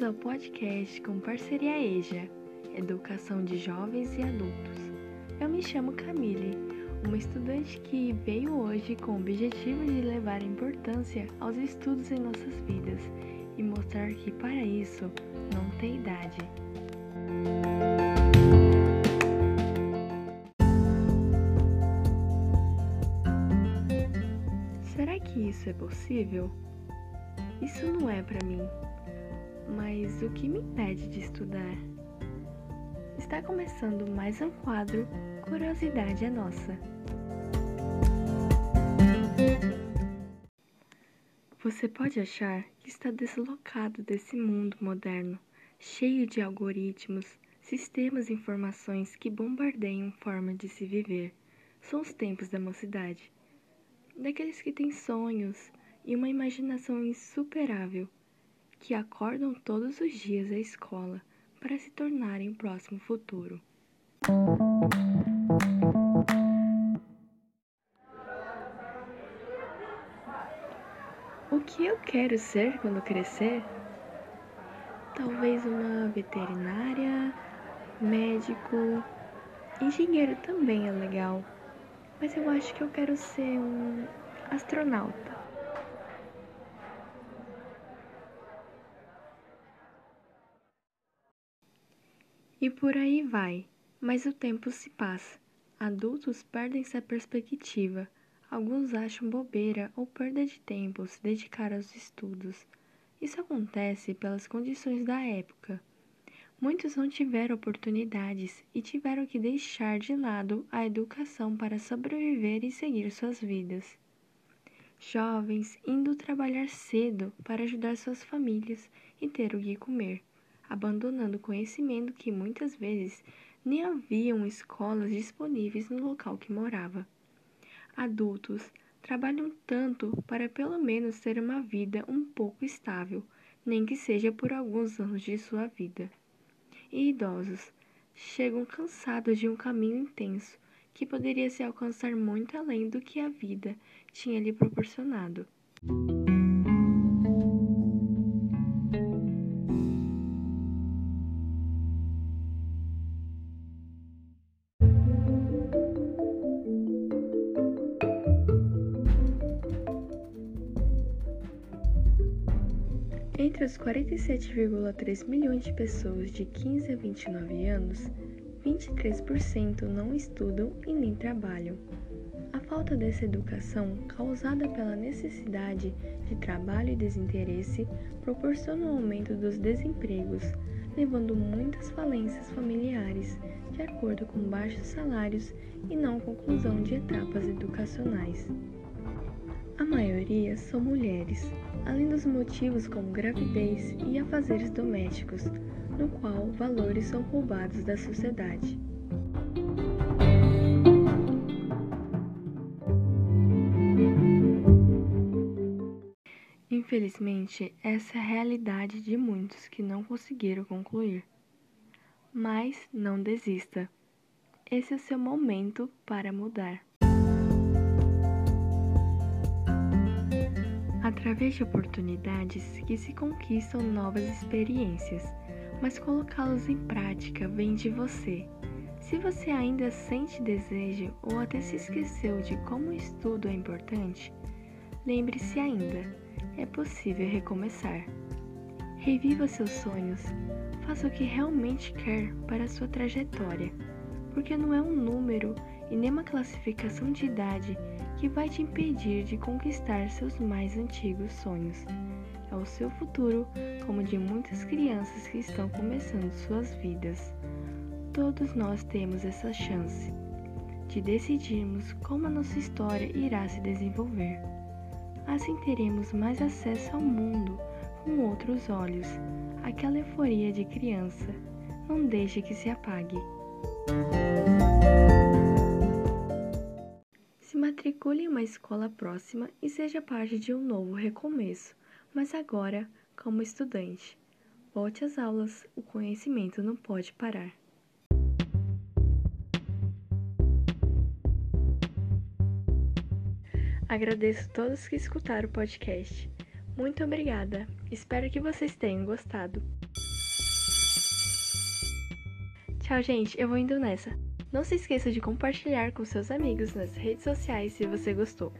Bem-vindos ao podcast com parceria EJA, Educação de Jovens e Adultos. Eu me chamo Camille, uma estudante que veio hoje com o objetivo de levar importância aos estudos em nossas vidas e mostrar que para isso não tem idade. Será que isso é possível? Isso não é para mim. Mas o que me impede de estudar? Está começando mais um quadro Curiosidade é Nossa. Você pode achar que está deslocado desse mundo moderno, cheio de algoritmos, sistemas e informações que bombardeiam forma de se viver. São os tempos da mocidade. Daqueles que têm sonhos, e uma imaginação insuperável, que acordam todos os dias à escola para se tornarem o próximo futuro. O que eu quero ser quando crescer? Talvez uma veterinária, médico, engenheiro também é legal, mas eu acho que eu quero ser um astronauta. E por aí vai. Mas o tempo se passa. Adultos perdem essa perspectiva. Alguns acham bobeira ou perda de tempo se dedicar aos estudos. Isso acontece pelas condições da época. Muitos não tiveram oportunidades e tiveram que deixar de lado a educação para sobreviver e seguir suas vidas. Jovens indo trabalhar cedo para ajudar suas famílias e ter o que comer abandonando conhecimento que muitas vezes nem haviam escolas disponíveis no local que morava. Adultos trabalham tanto para pelo menos ter uma vida um pouco estável, nem que seja por alguns anos de sua vida. E idosos chegam cansados de um caminho intenso que poderia se alcançar muito além do que a vida tinha lhe proporcionado. Entre os 47,3 milhões de pessoas de 15 a 29 anos, 23% não estudam e nem trabalham. A falta dessa educação, causada pela necessidade de trabalho e desinteresse, proporciona um aumento dos desempregos, levando muitas falências familiares, de acordo com baixos salários e não conclusão de etapas educacionais. A maioria são mulheres, além dos motivos como gravidez e afazeres domésticos, no qual valores são roubados da sociedade. Infelizmente, essa é a realidade de muitos que não conseguiram concluir. Mas não desista. Esse é o seu momento para mudar. Através de oportunidades que se conquistam novas experiências, mas colocá-los em prática vem de você. Se você ainda sente desejo ou até se esqueceu de como o estudo é importante, lembre-se ainda, é possível recomeçar. Reviva seus sonhos, faça o que realmente quer para a sua trajetória, porque não é um número e nem uma classificação de idade que vai te impedir de conquistar seus mais antigos sonhos. É o seu futuro, como de muitas crianças que estão começando suas vidas. Todos nós temos essa chance de decidirmos como a nossa história irá se desenvolver. Assim teremos mais acesso ao mundo com outros olhos. Aquela euforia de criança. Não deixe que se apague. Matricule em uma escola próxima e seja parte de um novo recomeço, mas agora como estudante. Volte às aulas, o conhecimento não pode parar. Agradeço a todos que escutaram o podcast. Muito obrigada. Espero que vocês tenham gostado. Tchau, gente. Eu vou indo nessa. Não se esqueça de compartilhar com seus amigos nas redes sociais se você gostou.